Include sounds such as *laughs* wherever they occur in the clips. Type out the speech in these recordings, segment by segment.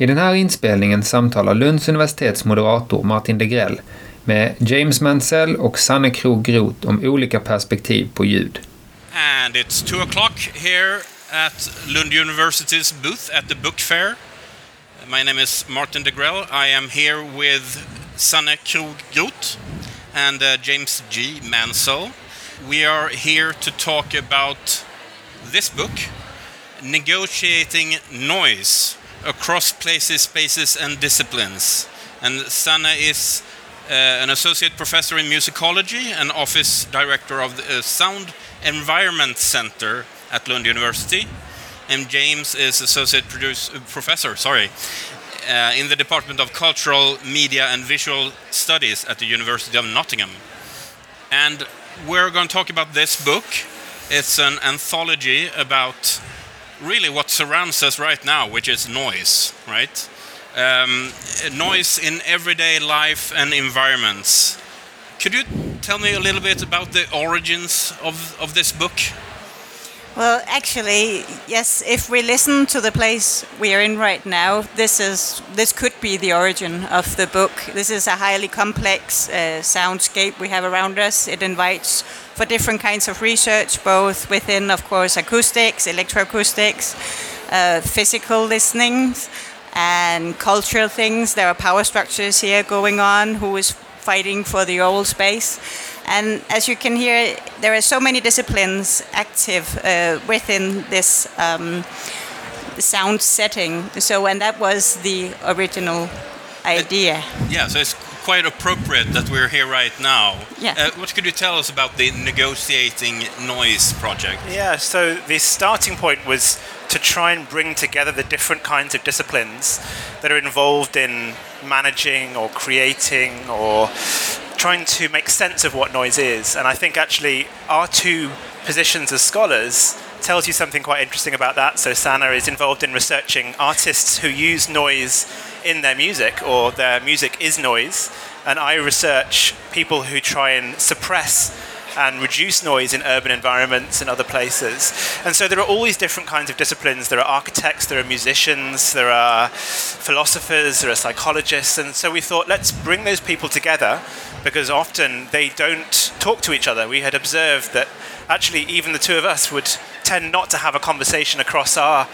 I den här inspelningen samtalar Lunds universitets moderator Martin Degrell med James Mansell och Sanne Krogh Groth om olika perspektiv på ljud. And it's two o'clock here at Lund University's booth at the book fair. My name is Martin Degrell. I am here with Sanne Krogh Groth and uh, James G. Mansell. We are here to talk about this book, Negotiating Noise Across Places, Spaces and Disciplines. And Sanne is uh, an associate professor in musicology and office director of the uh, Sound Environment Center at Lund University. And James is associate produce, uh, professor, sorry, uh, in the Department of Cultural, Media and Visual Studies at the University of Nottingham. And we're going to talk about this book. It's an anthology about really what surrounds us right now, which is noise, right? Um, noise in everyday life and environments. Could you tell me a little bit about the origins of, of this book? Well, actually, yes. If we listen to the place we are in right now, this is this could be the origin of the book. This is a highly complex uh, soundscape we have around us. It invites for different kinds of research, both within, of course, acoustics, electroacoustics, uh, physical listenings, and cultural things. There are power structures here going on. Who is fighting for the old space? And as you can hear, there are so many disciplines active uh, within this um, sound setting. So, and that was the original idea. Yeah, so it's quite appropriate that we're here right now. Yeah. Uh, what could you tell us about the negotiating noise project? Yeah, so the starting point was to try and bring together the different kinds of disciplines that are involved in managing or creating or trying to make sense of what noise is. And I think actually our two positions as scholars tells you something quite interesting about that. So Sanne is involved in researching artists who use noise in their music or their music is noise. And I research people who try and suppress and reduce noise in urban environments and other places. And so there are all these different kinds of disciplines. There are architects, there are musicians, there are philosophers, there are psychologists. And so we thought, let's bring those people together because often they don't talk to each other. We had observed that actually even the two of us would tend not to have a conversation across our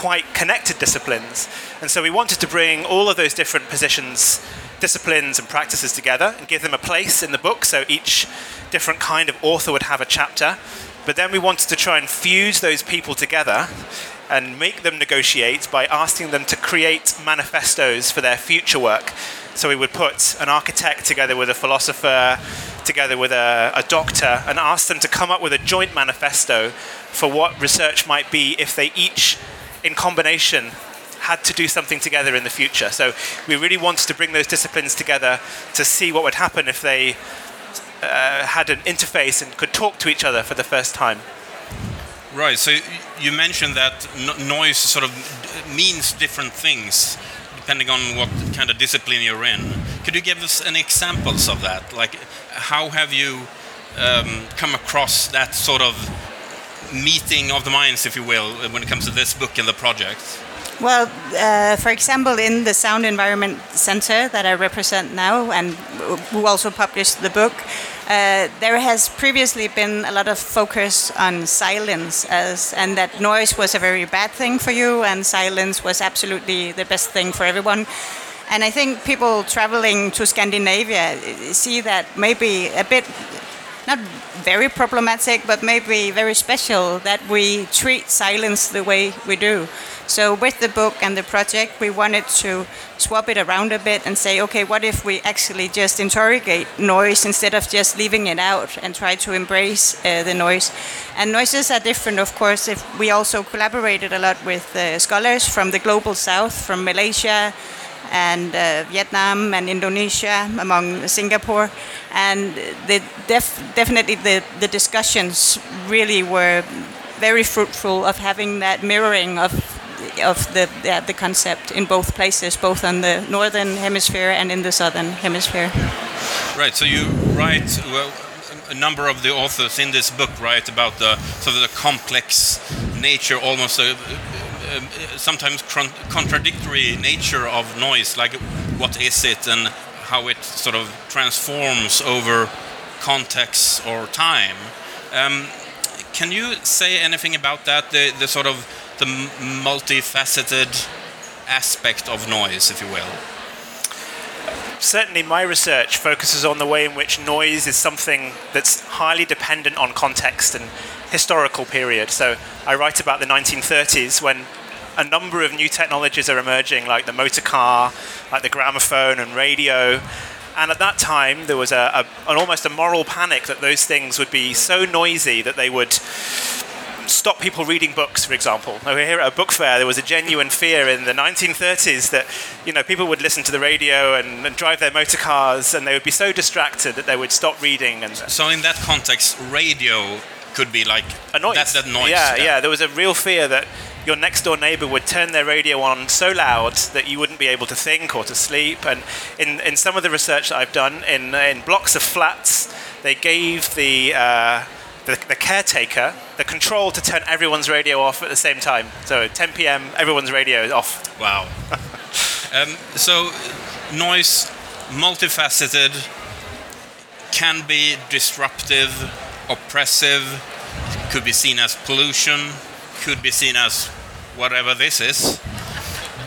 quite connected disciplines. And so we wanted to bring all of those different positions, disciplines, and practices together and give them a place in the book. So each different kind of author would have a chapter. But then we wanted to try and fuse those people together and make them negotiate by asking them to create manifestos for their future work. So we would put an architect together with a philosopher, together with a, a, doctor, and ask them to come up with a joint manifesto for what research might be if they each, in combination, had to do something together in the future. So we really wanted to bring those disciplines together to see what would happen if they uh, had an interface and could talk to each other for the first time. Right. So you mentioned that noise sort of means different things depending on what kind of discipline you're in. Could you give us any examples of that? Like, how have you um, come across that sort of meeting of the minds, if you will, when it comes to this book and the project? Well, uh, for example, in the Sound Environment Center that I represent now, and who also published the book, uh, there has previously been a lot of focus on silence, as and that noise was a very bad thing for you, and silence was absolutely the best thing for everyone. And I think people traveling to Scandinavia see that maybe a bit not very problematic, but maybe very special that we treat silence the way we do. So with the book and the project, we wanted to swap it around a bit and say, okay, what if we actually just interrogate noise instead of just leaving it out and try to embrace uh, the noise? And noises are different, of course. If we also collaborated a lot with uh, scholars from the global south, from Malaysia, and uh, Vietnam and Indonesia, among Singapore, and the def definitely the, the discussions really were very fruitful of having that mirroring of of the, the, concept in both places, both on the northern hemisphere and in the southern hemisphere. Right. So you write well, a number of the authors in this book write about the sort of the complex nature, almost um, sometimes con- contradictory nature of noise, like what is it and how it sort of transforms over context or time. Um, can you say anything about that? The, the sort of the multifaceted aspect of noise, if you will. Certainly, my research focuses on the way in which noise is something that's highly dependent on context and historical period. So, I write about the 1930s when a number of new technologies are emerging, like the motor car, like the gramophone and radio. And at that time, there was a, a, an almost a moral panic that those things would be so noisy that they would stop people reading books, for example. Over here at a book fair, there was a genuine fear in the 1930s that you know people would listen to the radio and, and drive their motor cars, and they would be so distracted that they would stop reading. And so, in that context, radio could be like a noise. That, that noise. Yeah, yeah, yeah. There was a real fear that your next door neighbor would turn their radio on so loud that you wouldn't be able to think or to sleep. And in, in some of the research that I've done, in, in blocks of flats, they gave the, uh, the, the caretaker the control to turn everyone's radio off at the same time. So 10 p.m., everyone's radio is off. Wow. *laughs* um, so noise, multifaceted, can be disruptive, oppressive, could be seen as pollution, could be seen as whatever this is,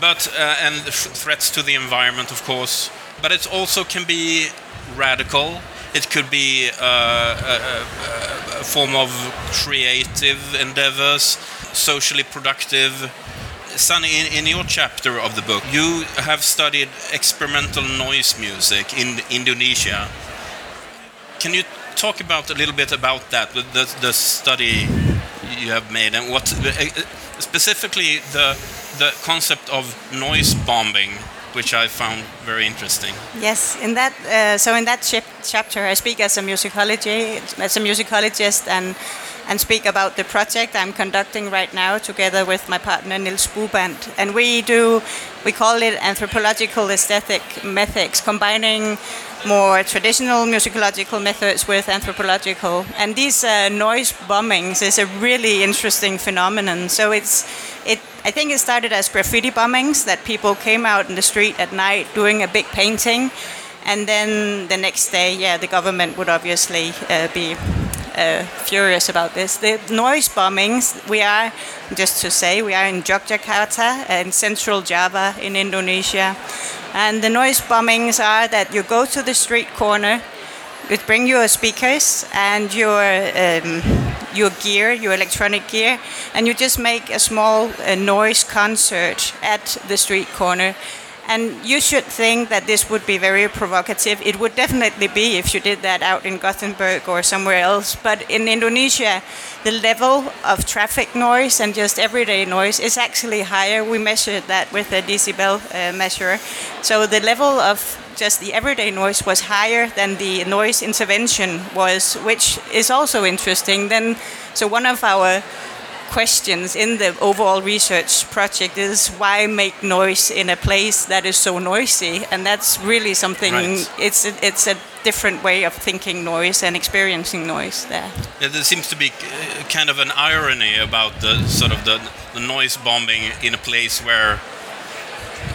but uh, and threats to the environment, of course. But it also can be radical. It could be uh, a, a, a form of creative endeavors, socially productive. Sanne, in, in, your chapter of the book, you have studied experimental noise music in Indonesia. Can you talk about a little bit about that, the, the study you have made, and what uh, uh, specifically the the concept of noise bombing, which I found very interesting. Yes, in that uh, so in that chapter, I speak as a musicology as a musicologist and and speak about the project I'm conducting right now together with my partner Nils Bubandt. And we do, we call it anthropological aesthetic methods, combining more traditional musicological methods with anthropological. And these uh, noise bombings is a really interesting phenomenon. So it's, it, I think it started as graffiti bombings that people came out in the street at night doing a big painting. And then the next day, yeah, the government would obviously uh, be uh, furious about this. The noise bombings, we are, just to say, we are in Yogyakarta in central Java in Indonesia. And the noise bombings are that you go to the street corner, you bring your speakers and your um, your gear, your electronic gear, and you just make a small uh, noise concert at the street corner and you should think that this would be very provocative. It would definitely be if you did that out in Gothenburg or somewhere else. But in Indonesia, the level of traffic noise and just everyday noise is actually higher. We measured that with a decibel uh, measure. So the level of just the everyday noise was higher than the noise intervention was, which is also interesting. Then, so one of our questions in the overall research project is why make noise in a place that is so noisy and that's really something right. it's a, it's a different way of thinking noise and experiencing noise there yeah, there seems to be kind of an irony about the sort of the, the noise bombing in a place where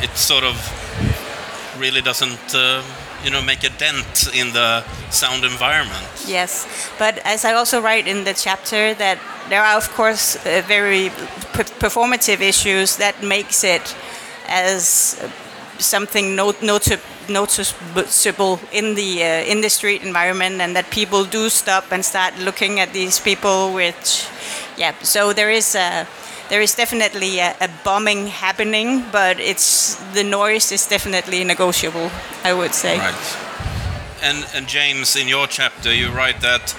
it sort of really doesn't uh, you know make a dent in the sound environment. Yes but as i also write in the chapter that there are of course uh, very performative issues that makes it as something not- noti- noticeable in the uh, in the street environment and that people do stop and start looking at these people which yeah so there is a there is definitely a, a, bombing happening, but it's the noise is definitely negotiable. I would say. Right. And and James, in your chapter, you write that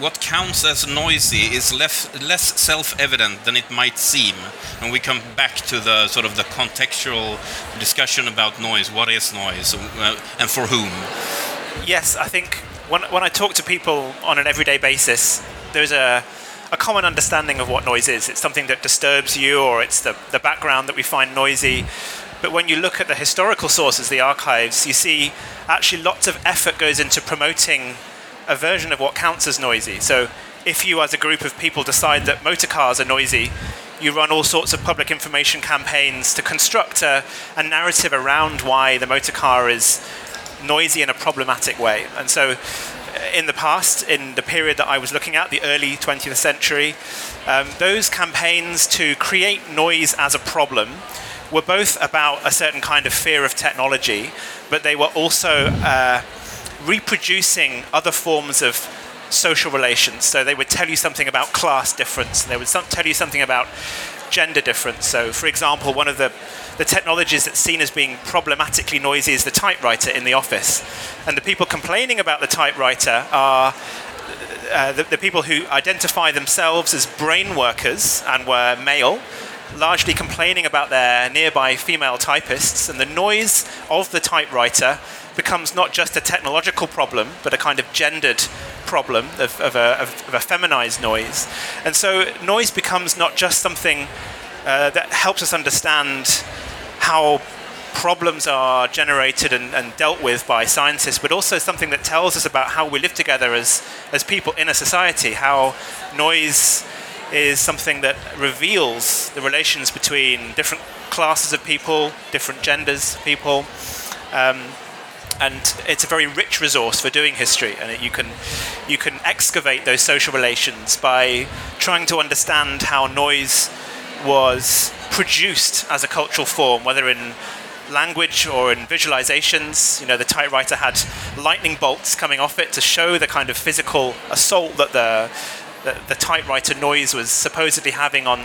what counts as noisy is less, less self-evident than it might seem. And we come back to the sort of the contextual discussion about noise. What is noise, uh, and for whom? Yes, I think when when I talk to people on an everyday basis, there's a a common understanding of what noise is. It's something that disturbs you, or it's the, the background that we find noisy. But when you look at the historical sources, the archives, you see actually lots of effort goes into promoting a version of what counts as noisy. So if you, as a group of people, decide that motor cars are noisy, you run all sorts of public information campaigns to construct a, a narrative around why the motor car is noisy in a problematic way. And so, in the past, in the period that I was looking at, the early 20th century, um, those campaigns to create noise as a problem were both about a certain kind of fear of technology, but they were also uh, reproducing other forms of social relations. So they would tell you something about class difference, and they would some, tell you something about gender difference. So, for example, one of the, the technologies that's seen as being problematically noisy is the typewriter in the office. And the people complaining about the typewriter are uh, the, the people who identify themselves as brain workers and were male largely complaining about their nearby female typists, and the noise of the typewriter becomes not just a technological problem, but a kind of gendered problem of, of, a, of, a, feminized noise. And so noise becomes not just something uh, that helps us understand how problems are generated and, and, dealt with by scientists, but also something that tells us about how we live together as, as people in a society, how noise is something that reveals the relations between different classes of people, different genders people. Um, and it's a very rich resource for doing history and you can you can excavate those social relations by trying to understand how noise was produced as a cultural form whether in language or in visualizations you know the typewriter had lightning bolts coming off it to show the kind of physical assault that the the, the typewriter noise was supposedly having on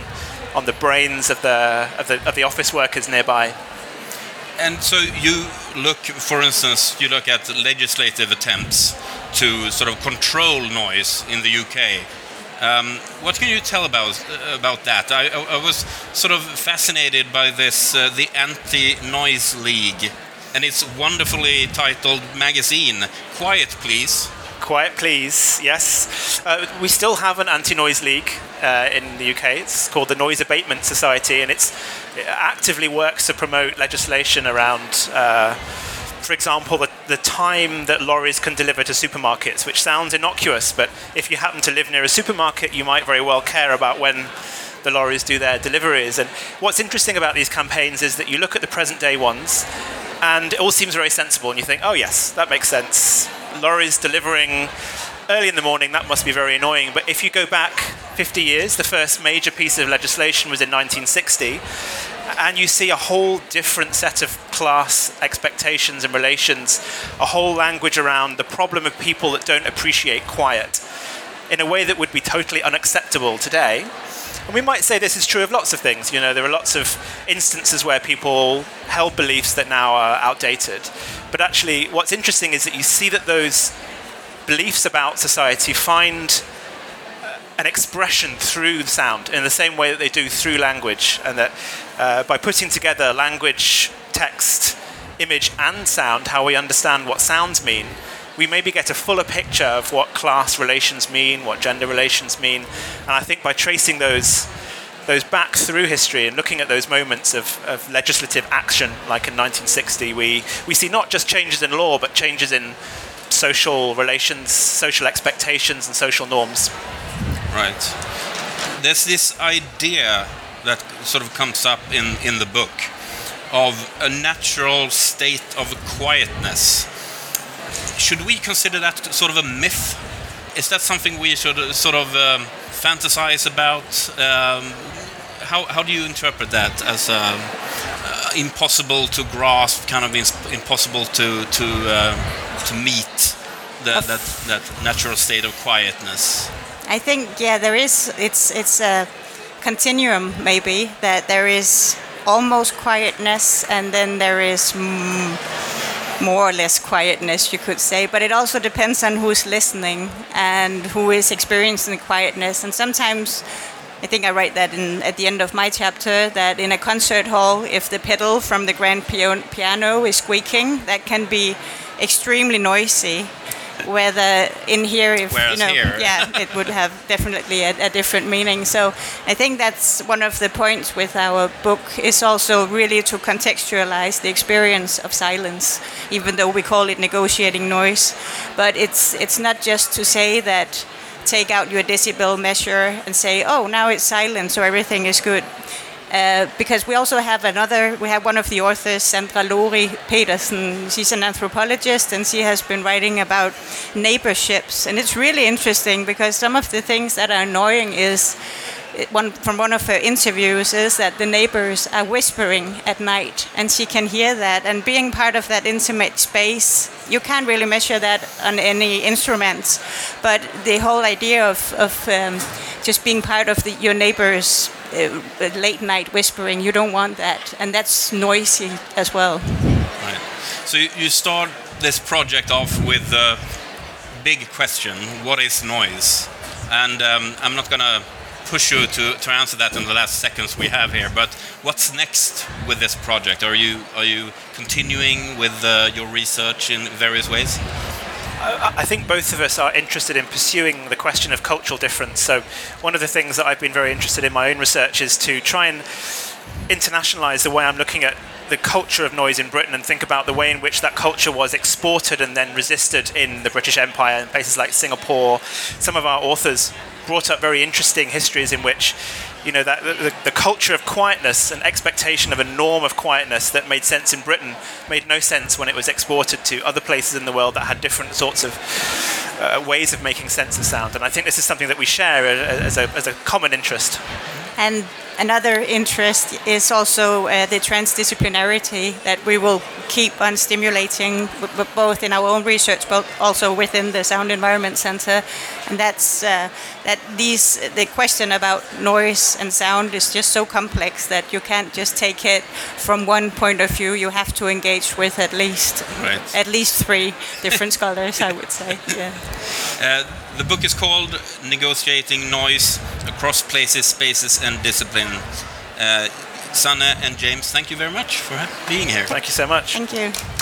on the brains of the of the of the office workers nearby and so you look, for instance, you look at legislative attempts to sort of control noise in the UK. Um, what can you tell about about that? I, I, was sort of fascinated by this, uh, the Anti-Noise League, and its wonderfully titled magazine, Quiet Please. Quiet Please, yes. Uh, we still have an anti-noise league uh, in the UK. It's called the Noise Abatement Society, and it actively works to promote legislation around, uh, for example, the, the time that lorries can deliver to supermarkets, which sounds innocuous, but if you happen to live near a supermarket, you might very well care about when the lorries do their deliveries. And what's interesting about these campaigns is that you look at the present day ones, and it all seems very sensible, and you think, oh, yes, that makes sense lorries delivering early in the morning, that must be very annoying. But if you go back 50 years, the first major piece of legislation was in 1960, and you see a whole different set of class expectations and relations, a whole language around the problem of people that don't appreciate quiet in a way that would be totally unacceptable today. And we might say this is true of lots of things. You know, there are lots of instances where people held beliefs that now are outdated. But actually, what's interesting is that you see that those beliefs about society find an expression through sound in the same way that they do through language, and that uh, by putting together language, text, image, and sound, how we understand what sounds mean, we maybe get a fuller picture of what class relations mean, what gender relations mean. And I think by tracing those those back through history and looking at those moments of, of legislative action, like in 1960, we, we see not just changes in law, but changes in social relations, social expectations, and social norms. Right. There's this idea that sort of comes up in, in the book of a natural state of quietness should we consider that sort of a myth? Is that something we should uh, sort of um, fantasize about? Um, how, how do you interpret that as um, uh, impossible to grasp, kind of impossible to to uh, to meet the, that that natural state of quietness? I think yeah, there is. It's it's a continuum maybe that there is almost quietness, and then there is. Mm, more or less quietness, you could say. But it also depends on who's listening and who is experiencing the quietness. And sometimes, I think I write that in, at the end of my chapter, that in a concert hall, if the pedal from the grand piano is squeaking, that can be extremely noisy whether in here, if Whereas you know, here. yeah, it would have definitely a, a, different meaning. So I think that's one of the points with our book is also really to contextualize the experience of silence, even though we call it negotiating noise. But it's it's not just to say that take out your decibel measure and say, oh, now it's silent, so everything is good. Uh, because we also have another, we have one of the authors, Sandra Lori Petersen. She's an anthropologist and she has been writing about neighborships. And it's really interesting because some of the things that are annoying is one from one of her interviews is that the neighbors are whispering at night and she can hear that and being part of that intimate space you can't really measure that on any instruments but the whole idea of, of um, just being part of the, your neighbors uh, late night whispering you don't want that and that's noisy as well right so you start this project off with the big question what is noise and um, i'm not going to push you to, to answer that in the last seconds we have here. But what's next with this project? Are you are you continuing with uh, your research in various ways? I think both of us are interested in pursuing the question of cultural difference. So, one of the things that I've been very interested in my own research is to try and internationalize the way I'm looking at the culture of noise in Britain and think about the way in which that culture was exported and then resisted in the British Empire in places like Singapore. Some of our authors brought up very interesting histories in which you know that the, the, culture of quietness and expectation of a norm of quietness that made sense in Britain made no sense when it was exported to other places in the world that had different sorts of uh, ways of making sense of sound. And I think this is something that we share as a, as a common interest. And another interest is also uh, the transdisciplinarity that we will keep on stimulating both in our own research but also within the sound environment center. And that's uh, that these the question about noise and sound is just so complex that you can't just take it from one point of view. You have to engage with at least right. at least three different scholars i would say yeah. Uh, the book is called Negotiating Noise Across Places, Spaces and Discipline. Uh, Sanne and James, thank you very much for being here. Thank you so much. Thank you.